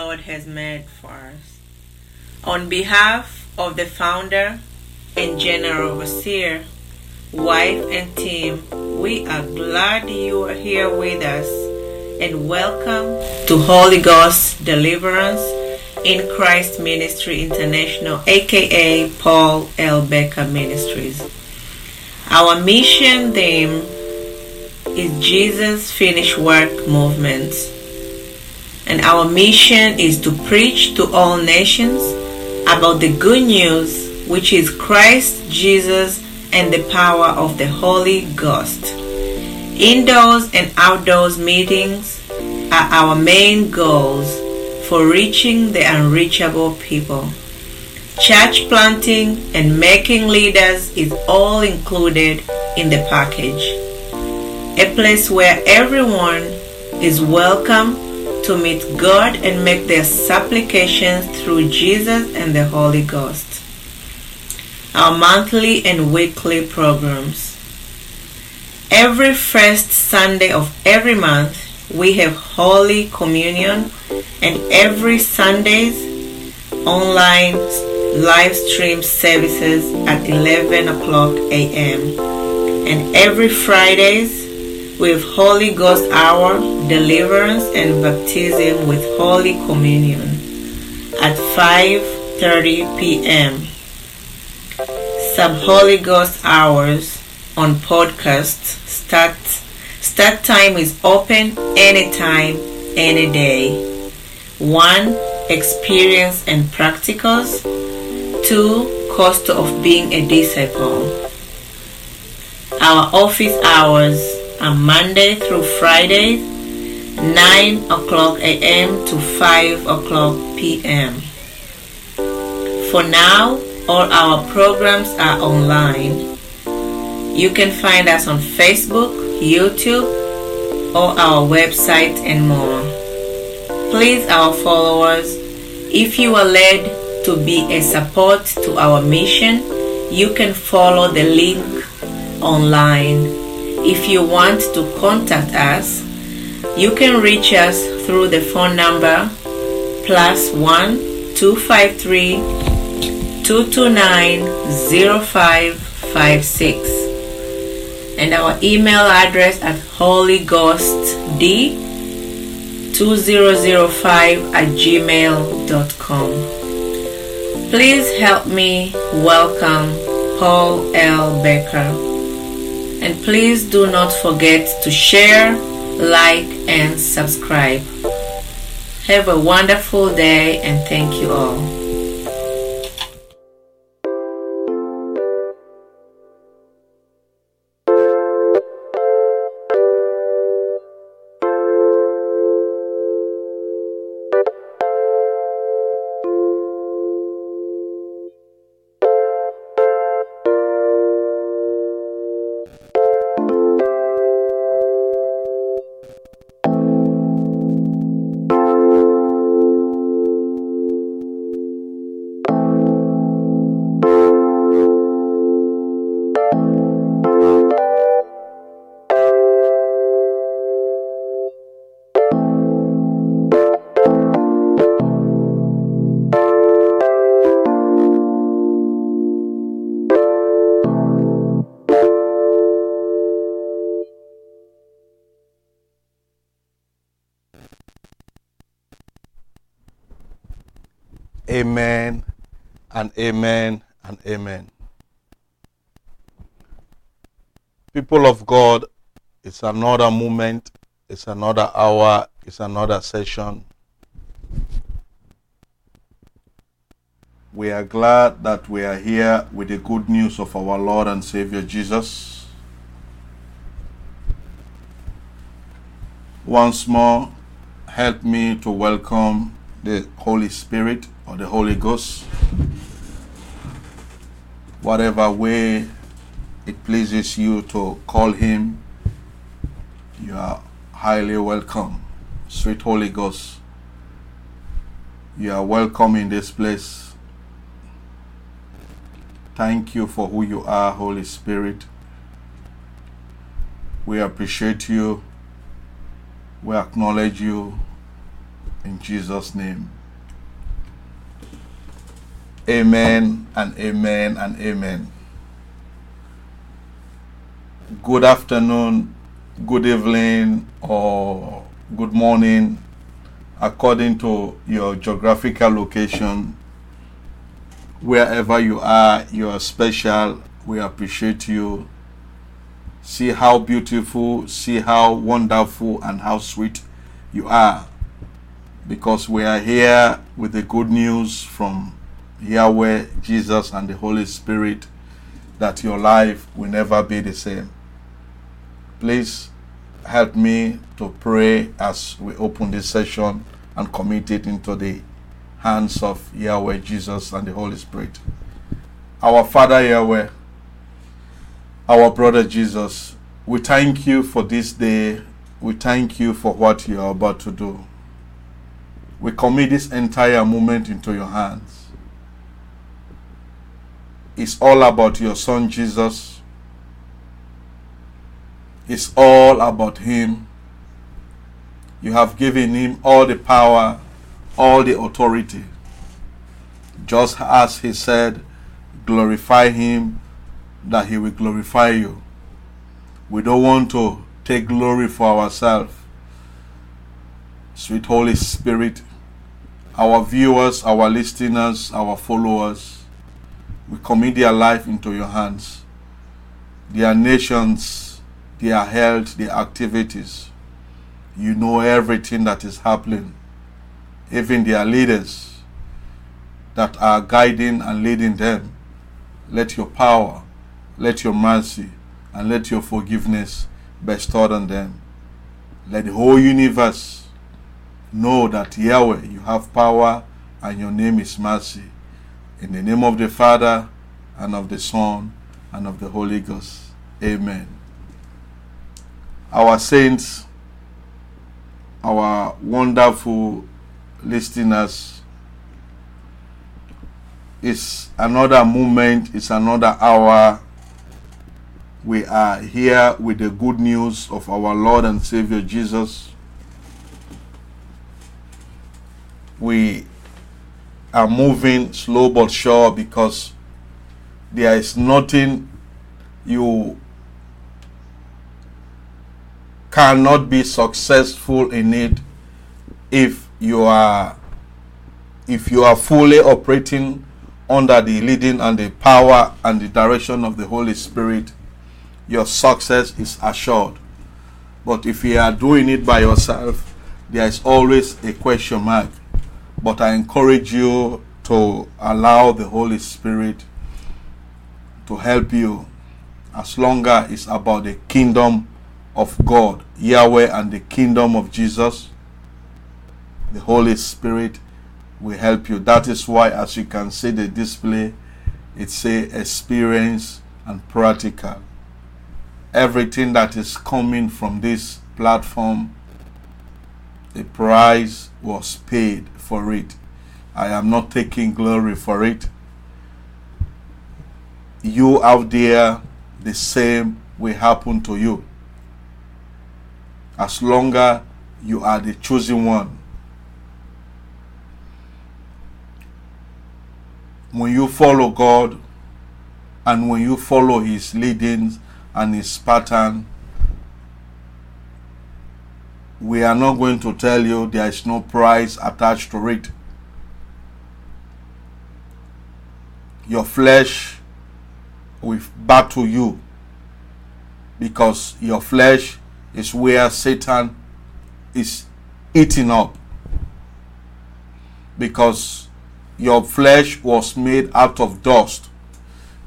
Lord has made for us. On behalf of the founder and general overseer, wife and team, we are glad you are here with us and welcome to Holy Ghost Deliverance in Christ Ministry International, aka Paul L. Baker Ministries. Our mission theme is Jesus Finished Work Movement. And our mission is to preach to all nations about the good news, which is Christ Jesus and the power of the Holy Ghost. Indoors and outdoors meetings are our main goals for reaching the unreachable people. Church planting and making leaders is all included in the package. A place where everyone is welcome to meet God and make their supplications through Jesus and the Holy Ghost. Our monthly and weekly programs. Every first Sunday of every month, we have Holy Communion, and every Sundays, online live stream services at 11 o'clock a.m. And every Fridays, have Holy Ghost Hour, Deliverance, and Baptism with Holy Communion at 5.30 p.m. Sub Holy Ghost Hours on podcast start start time is open anytime any day. One experience and practicals. Two cost of being a disciple. Our office hours are monday through friday 9 o'clock a.m to 5 o'clock p.m for now all our programs are online you can find us on Facebook, YouTube, or our website and more. Please, our followers, if you are led to be a support to our mission, you can follow the link online. If you want to contact us, you can reach us through the phone number plus one two five three two two nine zero five five six and our email address at holyghostd2005 at gmail.com. Please help me welcome Paul L. Baker. And please do not forget to share, like, and subscribe. Have a wonderful day and thank you all. Amen and amen. People of God, it's another moment, it's another hour, it's another session. We are glad that we are here with the good news of our Lord and Savior Jesus. Once more, help me to welcome the Holy Spirit or the Holy Ghost. Whatever way it pleases you to call him, you are highly welcome. Sweet Holy Ghost, you are welcome in this place. Thank you for who you are, Holy Spirit. We appreciate you. We acknowledge you. In Jesus' name. Amen and amen and amen. Good afternoon, good evening, or good morning, according to your geographical location. Wherever you are, you are special. We appreciate you. See how beautiful, see how wonderful, and how sweet you are. Because we are here with the good news from Yahweh, Jesus, and the Holy Spirit that your life will never be the same. Please help me to pray as we open this session and commit it into the hands of Yahweh, Jesus, and the Holy Spirit. Our Father Yahweh, our brother Jesus, we thank you for this day. We thank you for what you are about to do. We commit this entire moment into your hands. It's all about your son Jesus. It's all about him. You have given him all the power, all the authority. Just as he said, glorify him, that he will glorify you. We don't want to take glory for ourselves. Sweet Holy Spirit, our viewers, our listeners, our followers, we commit their life into your hands. Their nations, their health, their activities. You know everything that is happening. Even their leaders that are guiding and leading them. Let your power, let your mercy, and let your forgiveness bestowed on them. Let the whole universe know that Yahweh, you have power and your name is mercy. In the name of the Father, and of the Son, and of the Holy Ghost. Amen. Our saints, our wonderful listeners, it's another moment, it's another hour. We are here with the good news of our Lord and Savior Jesus. We are moving slow but sure because there is nothing you cannot be successful in it if you are if you are fully operating under the leading and the power and the direction of the Holy Spirit your success is assured. But if you are doing it by yourself there is always a question mark but I encourage you to allow the Holy Spirit to help you as long as it's about the kingdom of God, Yahweh, and the kingdom of Jesus. The Holy Spirit will help you. That is why, as you can see the display, it say experience and practical. Everything that is coming from this platform, the price was paid for it. I am not taking glory for it. You out there, the same will happen to you. As long as you are the chosen one. When you follow God and when you follow His leadings and His pattern, we are not going to tell you there is no price attached to it. Your flesh will battle you because your flesh is where Satan is eating up. Because your flesh was made out of dust,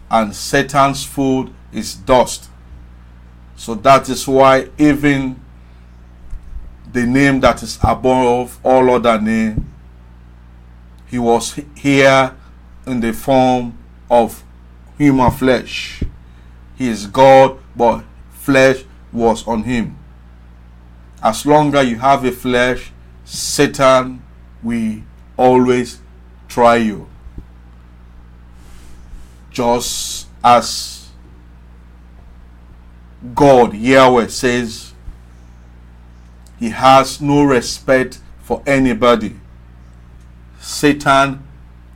and Satan's food is dust. So that is why even the name that is above all other name, he was here in the form of human flesh. He is God, but flesh was on him. As long as you have a flesh, Satan will always try you. Just as God, Yahweh, says, He has no respect for anybody. Satan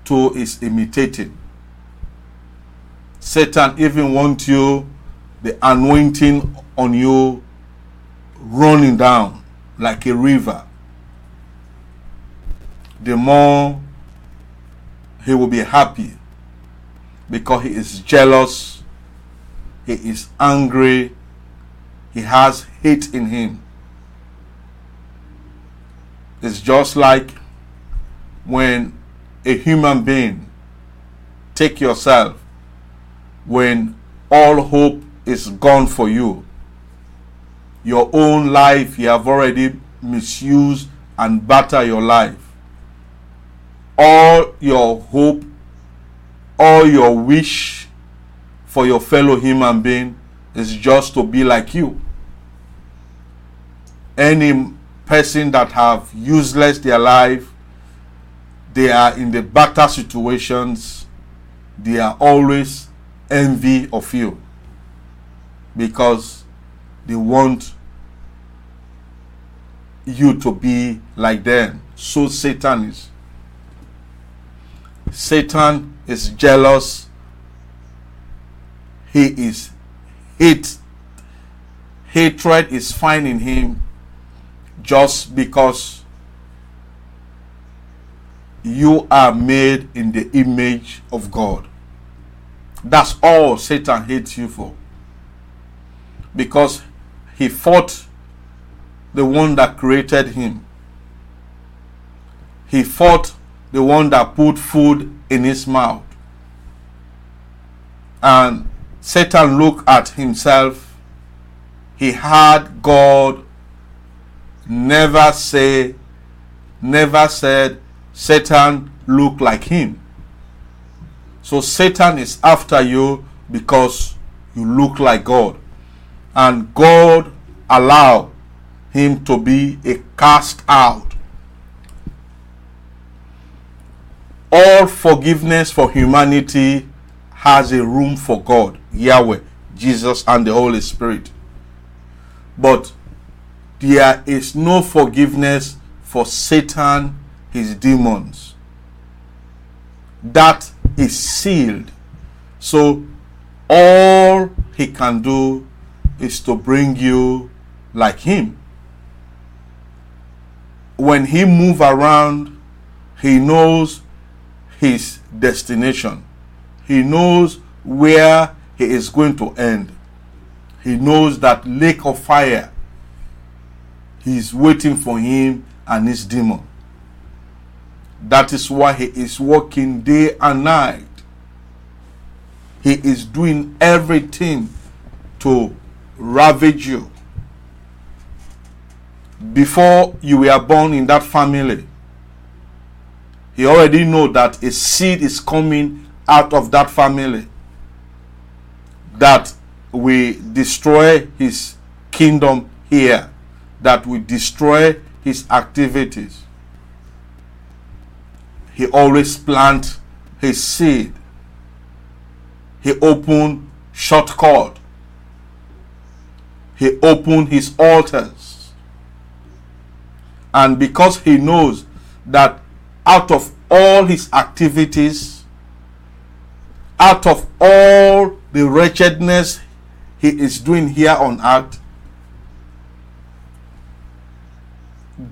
too is imitating. Satan even wants you, the anointing on you running down like a river. The more he will be happy because he is jealous, he is angry, he has hate in him. It's just like when a human being take yourself when all hope is gone for you. Your own life you have already misused and batter your life. All your hope all your wish for your fellow human being is just to be like you. Any person that have useless their life they are in the better situations they are always envy of you because they want you to be like them. So satan is. Satan is jealous. He is hate. Hatred is finding him just because you are made in the image of God. That's all Satan hates you for. Because he fought the one that created him. He fought the one that put food in his mouth. And Satan looked at himself. He had God never say, never said Satan look like him. So Satan is after you because you look like God. And God allow him to be a cast out. All forgiveness for humanity has a room for God, Yahweh, Jesus, and the Holy Spirit. But there is no forgiveness for Satan, his demons. That is sealed. So all he can do is to bring you like him. When he move around, he knows his destination. He knows where he is going to end. He knows that lake of fire He's waiting for him and his demon. That is why he is working day and night. He is doing everything to ravage you. Before you were born in that family, he already know that a seed is coming out of that family that will destroy his kingdom here that will destroy his activities. He always plant his seed. He open shortcut. He opened his altars. And because he knows that out of all his activities, out of all the wretchedness he is doing here on earth,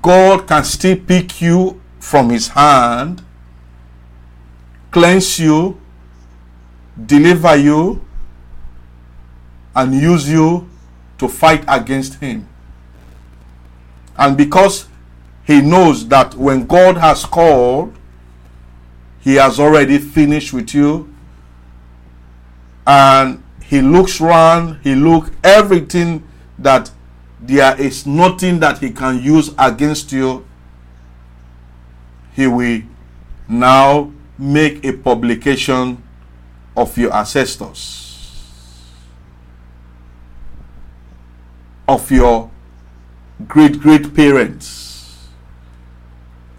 God can still pick you from his hand, cleanse you, deliver you, and use you to fight against him. And because he knows that when God has called, he has already finished with you. And he looks around, he look everything that there is nothing that he can use against you, he will now make a publication of your ancestors, of your great great parents,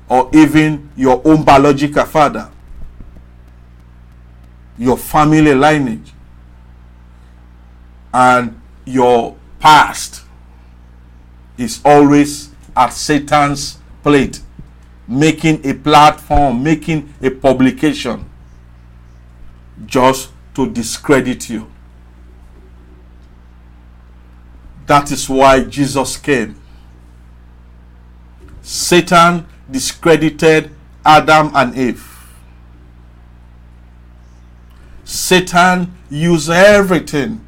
or even your own biological father, your family lineage, and your past is always at Satan's plate. making a platform, making a publication just to discredit you. That is why Jesus came. Satan discredited Adam and Eve. Satan used everything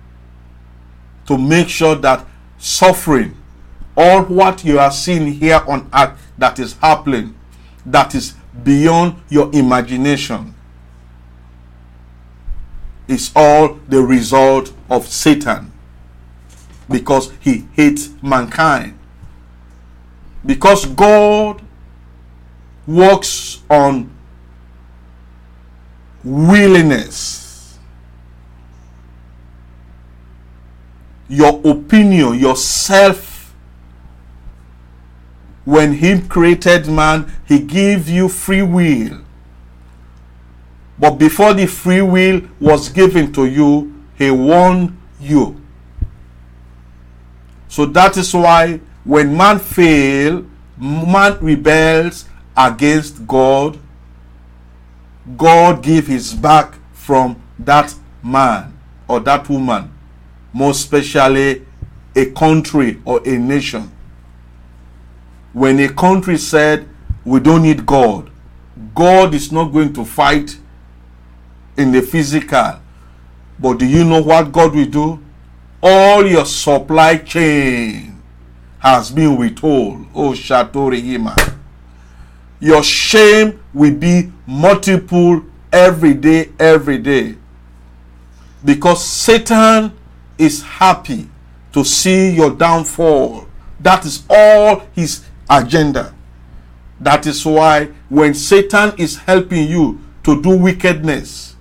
to make sure that suffering, all what you are seeing here on earth that is happening, that is beyond your imagination, is all the result of Satan because he hates mankind. Because God works on willingness. Your opinion, yourself. When he created man, he gave you free will. But before the free will was given to you, he warned you. So that is why when man fails, man rebels against God, God give his back from that man or that woman, most especially a country or a nation. When a country said, we don't need God, God is not going to fight in the physical. But do you know what God will do? All your supply chain has been withheld. Oh, Shatorihima. Your shame will be multiple every day, every day. Because Satan is happy to see your downfall. That is all his agenda. That is why when Satan is helping you to do wickedness,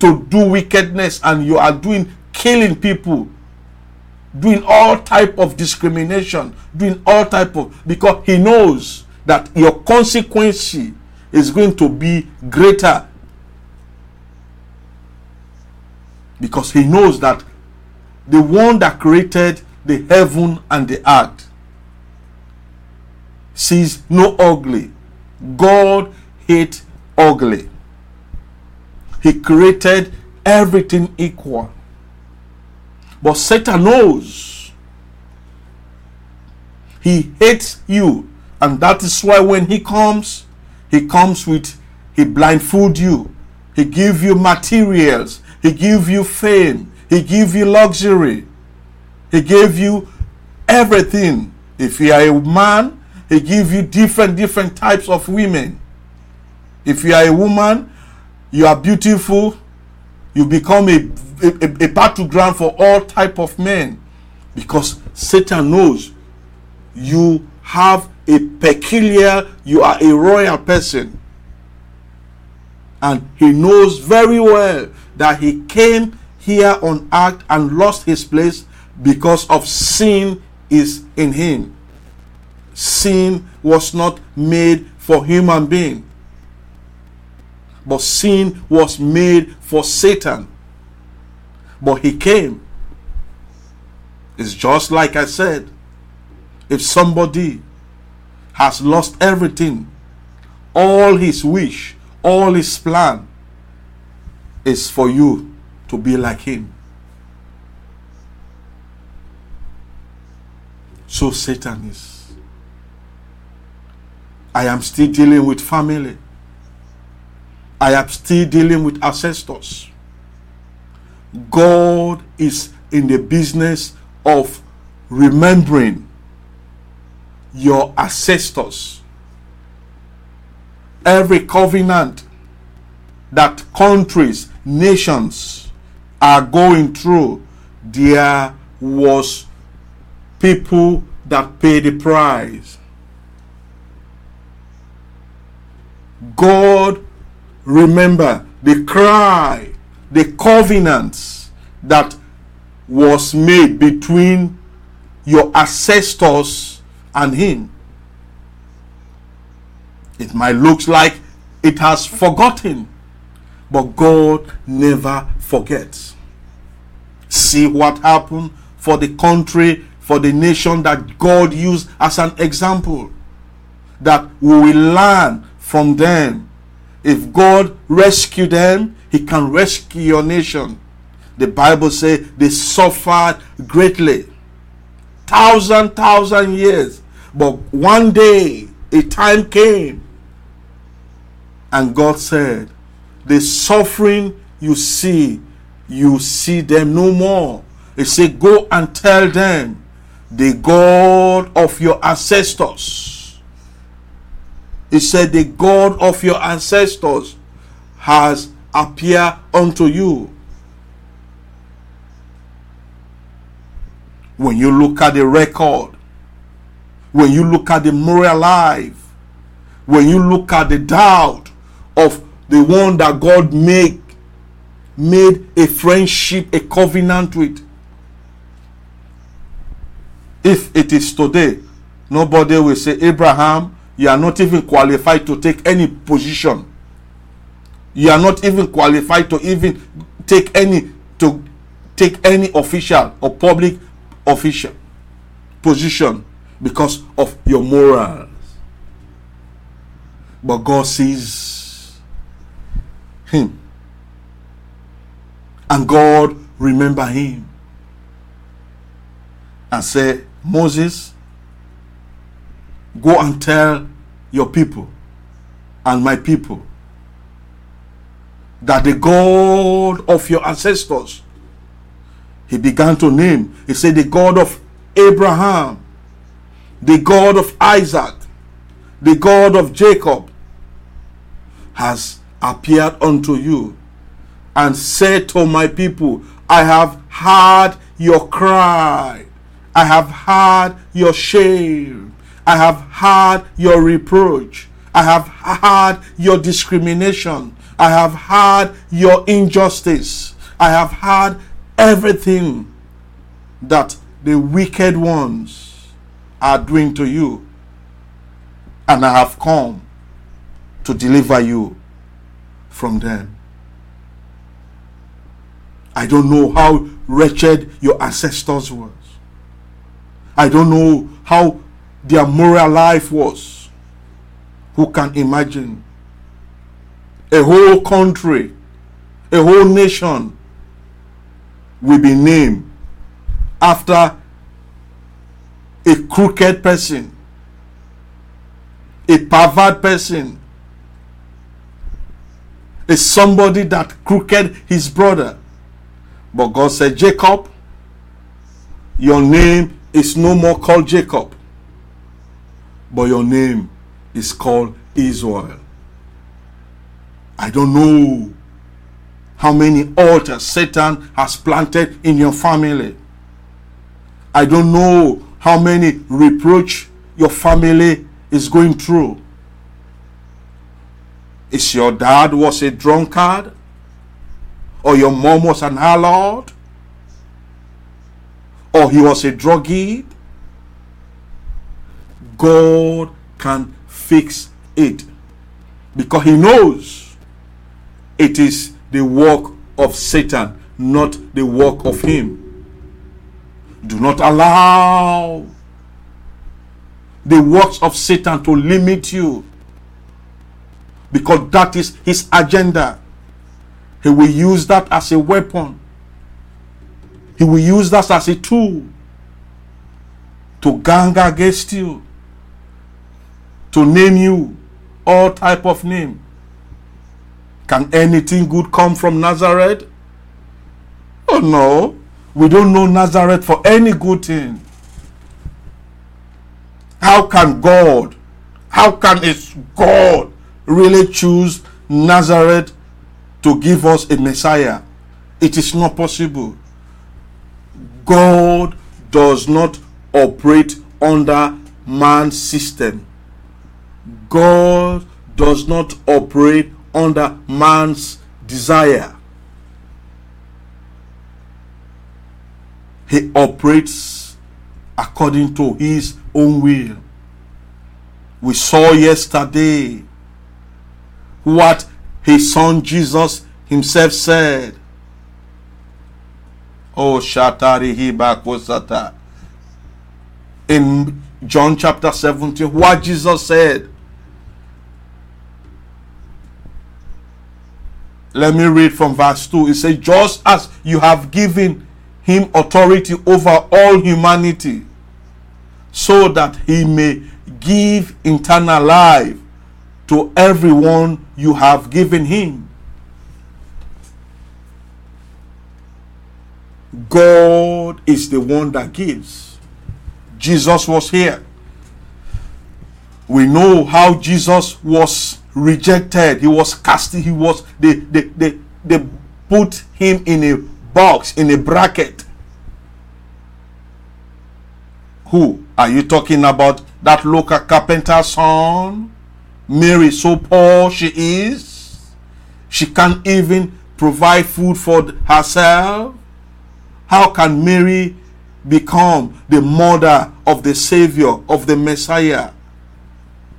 to do wickedness, and you are doing killing people, doing all type of discrimination, doing all type of because he knows that your consequence is going to be greater because he knows that the one that created the heaven and the earth sees no ugly. God hates ugly. He created everything equal. But Satan knows. He hates you and that is why when he comes, he comes with, he blindfold you. He give you materials. He give you fame. He give you luxury. He gave you everything. If you are a man, he give you different, different types of women. If you are a woman, you are beautiful. You become a, a, a battleground for all type of men. Because Satan knows you have a peculiar, you are a royal person. And he knows very well that he came here on earth and lost his place because of sin is in him. Sin was not made for human being. But sin was made for Satan. But he came. It's just like I said. If somebody has lost everything. All his wish, all his plan is for you to be like him. So Satan is. I am still dealing with family. I am still dealing with ancestors. God is in the business of remembering your ancestors. Every covenant that countries, nations are going through, there was people that paid the price. God, remember the cry, the covenants that was made between your ancestors and him. It might look like it has forgotten, but God never forgets. See what happened for the country, for the nation that God used as an example. that we will learn from them. If God rescue them, he can rescue your nation. The Bible says they suffered greatly. Thousand, thousand years. But one day, a time came, and God said, The suffering you see, you see them no more. He said, Go and tell them, the God of your ancestors. He said, The God of your ancestors has appeared unto you. When you look at the record, when you look at the moral life, when you look at the doubt of the one that God made made a friendship, a covenant with. If it is today, nobody will say, Abraham, you are not even qualified to take any position. You are not even qualified to even take any to take any official or public official position because of your morals. But God sees him. And God remember him. And say, Moses, go and tell your people and my people that the God of your ancestors, he began to name. He said, the God of Abraham, the God of Isaac, the God of Jacob, has appeared unto you and said to my people, I have heard your cry. I have heard your shame. I have heard your reproach. I have heard your discrimination. I have heard your injustice. I have heard everything that the wicked ones are doing to you. And I have come to deliver you from them. I don't know how wretched your ancestors was. I don't know how their moral life was. Who can imagine? A whole country, a whole nation will be named after a crooked person, a pervert person, a somebody that crooked his brother. But God said, Jacob, your name is no more called Jacob, but your name is called Israel. I don't know how many altars Satan has planted in your family. I don't know how many reproach your family is going through. Is your dad was a drunkard? Or your mom was an harlot? Or he was a druggie? God can fix it. Because he knows it is the work of Satan, not the work of him. Do not allow the works of Satan to limit you because that is his agenda. He will use that as a weapon. He will use that as a tool to gang against you, to name you all type of name. Can anything good come from Nazareth? Oh no. We don't know Nazareth for any good thing. How can God, how can a God really choose Nazareth to give us a Messiah? It is not possible. God does not operate under man's system. God does not operate under man's desire. He operates according to his own will. We saw yesterday what his son Jesus himself said. Oh, Shatari Hibakosata. In John chapter 17, what Jesus said. Let me read from verse 2. It says, Just as you have given him authority over all humanity, so that he may give eternal life to everyone you have given him. God is the one that gives. Jesus was here. We know how Jesus was rejected. He was cast. He was they they, they, they put him in a box, in a bracket. Who are you talking about? That local carpenter's son? Mary, so poor she is. She can't even provide food for herself. How can Mary become the mother of the Savior, of the Messiah?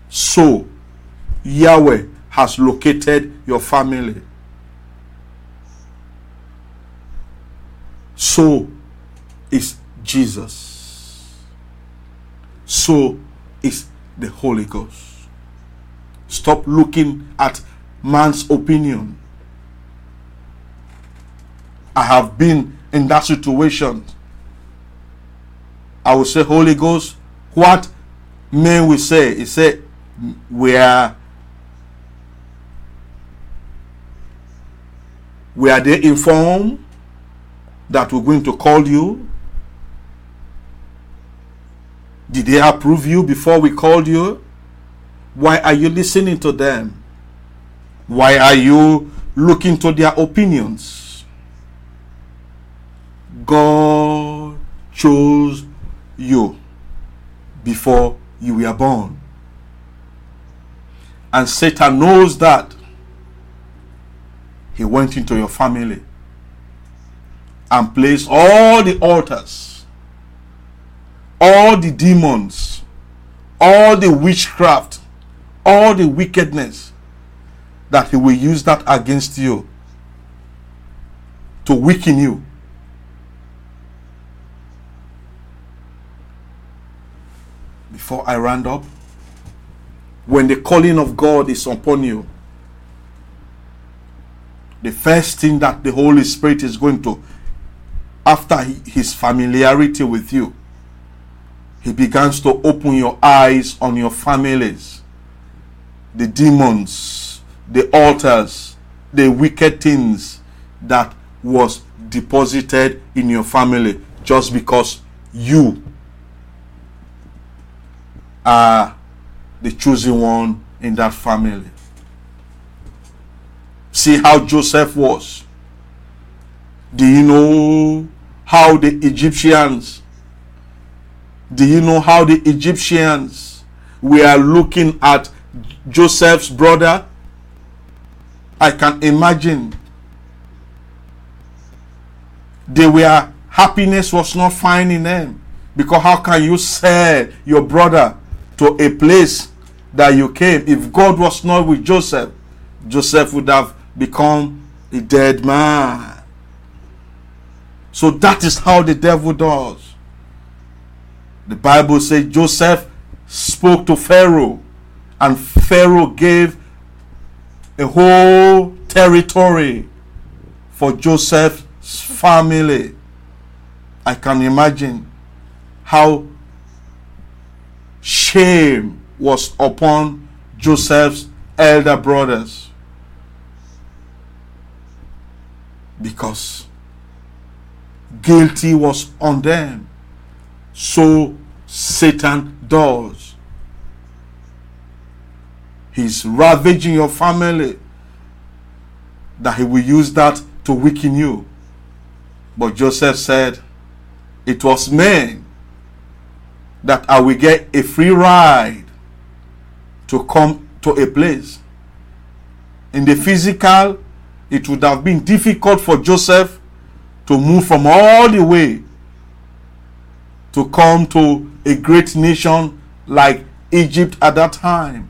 So, Yahweh has located your family. So is Jesus. So is the Holy Ghost. Stop looking at man's opinion. I have been in that situation. I will say, Holy Ghost, what men will say? He said, we are were they informed that we're going to call you? Did they approve you before we called you? Why are you listening to them? Why are you looking to their opinions? God chose you before you were born. And Satan knows that. He went into your family and placed all the altars, all the demons, all the witchcraft, all the wickedness that he will use that against you to weaken you. Before I round up, when the calling of God is upon you, the first thing that the Holy Spirit is going to, after his familiarity with you, he begins to open your eyes on your families, the demons, the altars, the wicked things that was deposited in your family just because you are the chosen one in that family. See how Joseph was. Do you know how the Egyptians, do you know how the Egyptians were looking at Joseph's brother? I can imagine. They were, happiness was not finding them. Because how can you sell your brother to a place that you came? If God was not with Joseph, Joseph would have become a dead man. So that is how the devil does. The Bible says Joseph spoke to Pharaoh, and Pharaoh gave a whole territory for Joseph's family. I can imagine how shame was upon Joseph's elder brothers. Because guilty was on them. So Satan does. He's ravaging your family that he will use that to weaken you. But Joseph said, It was men that I will get a free ride to come to a place. In the physical, it would have been difficult for Joseph to move from all the way to come to a great nation like Egypt at that time.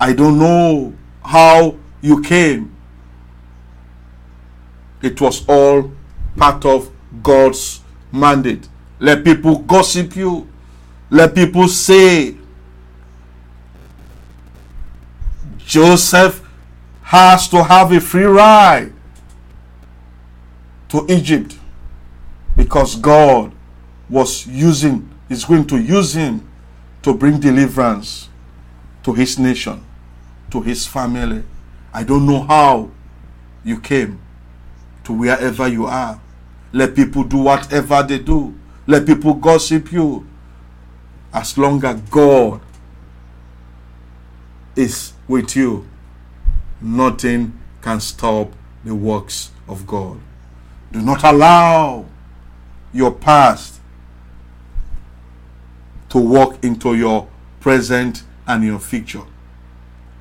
I don't know how you came. It was all part of God's mandate. Let people gossip you. Let people say Joseph has to have a free ride to Egypt because God was using, is going to use him to bring deliverance to his nation, to his family. I don't know how you came to wherever you are. Let people do whatever they do. Let people gossip you. As long as God is with you, nothing can stop the works of God. Do not allow your past to walk into your present and your future.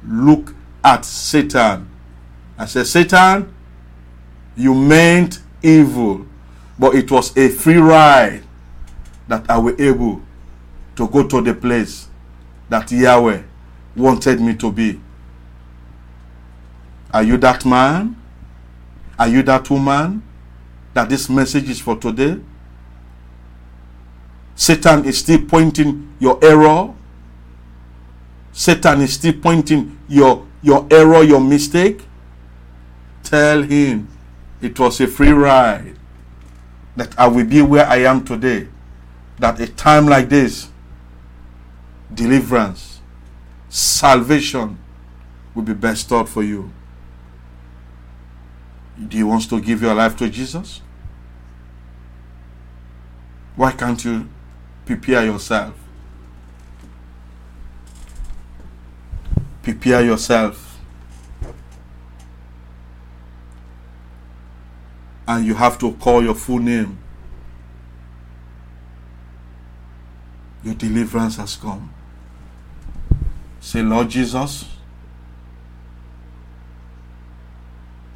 Look at Satan. I said, Satan, you meant evil, but it was a free ride that I was able to go to the place that Yahweh wanted me to be. Are you that man? Are you that woman that this message is for today? Satan is still pointing your error. Satan is still pointing your your error, your mistake. Tell him it was a free ride. That I will be where I am today. That a time like this, deliverance, salvation will be bestowed for you. Do you want to give your life to Jesus? Why can't you prepare yourself? Prepare yourself. And you have to call your full name. Your deliverance has come. Say, Lord Jesus,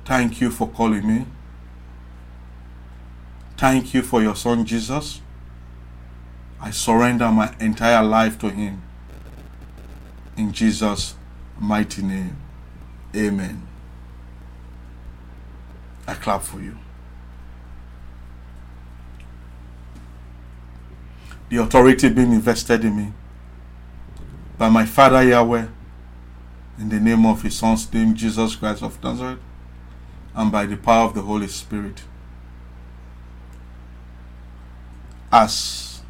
thank you for calling me. Thank you for your son Jesus. I surrender my entire life to him. In Jesus' mighty name. Amen. I clap for you. The authority being invested in me by my Father Yahweh, in the name of His Son's name, Jesus Christ of Nazareth, and by the power of the Holy Spirit. As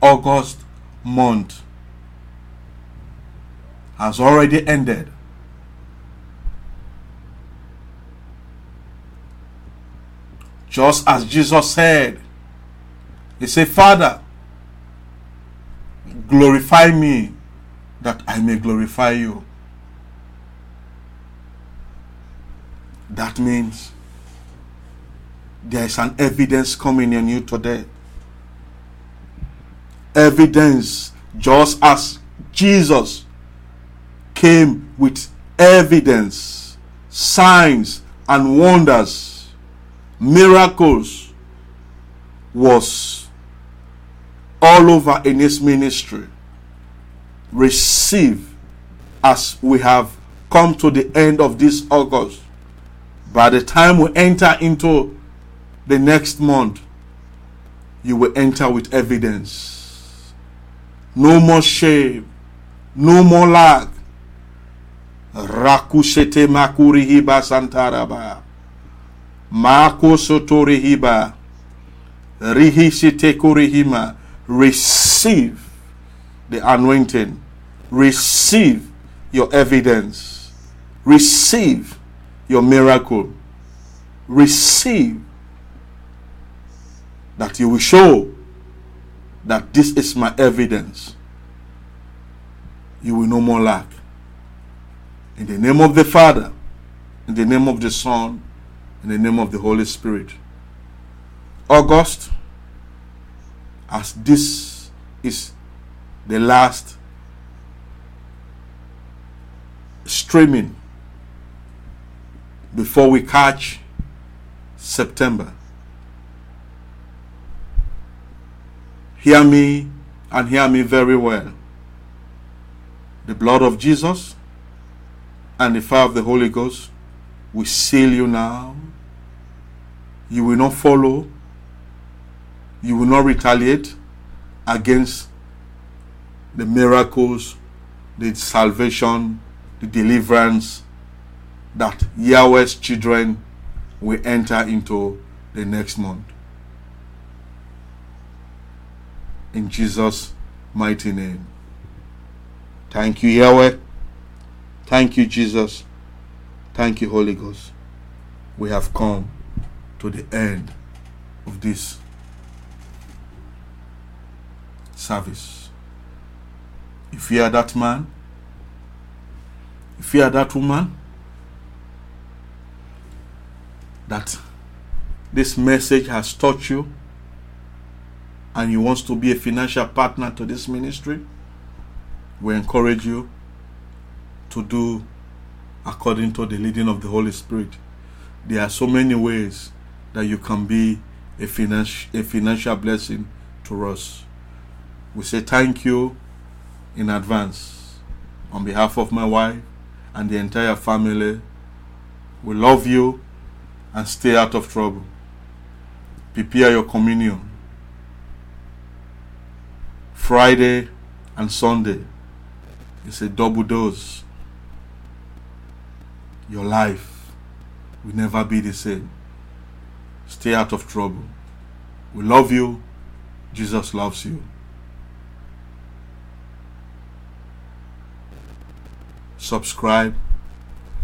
August month has already ended, just as Jesus said, He said, Father, glorify me that I may glorify you. That means there is an evidence coming in you today. Evidence, just as Jesus came with evidence, signs, and wonders, miracles was all over in his ministry receive as we have come to the end of this August. By the time we enter into the next month, you will enter with evidence. No more shame, no more lack. Rakushete makurihiba santaraba. Mako sotorihiba. Rihishite kurihima. Receive the anointing receive your evidence, receive your miracle, receive that you will show that this is my evidence. You will no more lack. In the name of the Father, in the name of the Son, in the name of the Holy Spirit. August, as this is the last streaming before we catch September. Hear me and hear me very well. The blood of Jesus and the fire of the Holy Ghost will seal you now. You will not follow. You will not retaliate against the miracles, the salvation, the deliverance that Yahweh's children will enter into the next month. In Jesus' mighty name. Thank you, Yahweh. Thank you, Jesus. Thank you, Holy Ghost. We have come to the end of this service. If you are that man, if you are that woman, that this message has taught you and you want to be a financial partner to this ministry, we encourage you to do according to the leading of the Holy Spirit. There are so many ways that you can be a, finan- a financial blessing to us. We say thank you in advance on behalf of my wife and the entire family. We love you and stay out of trouble. Prepare your communion. Friday and Sunday is a double dose. Your life will never be the same. Stay out of trouble. We love you. Jesus loves you. Subscribe,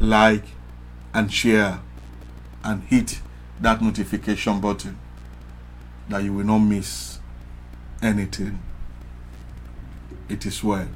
like, and share, and hit that notification button that you will not miss anything. It is well.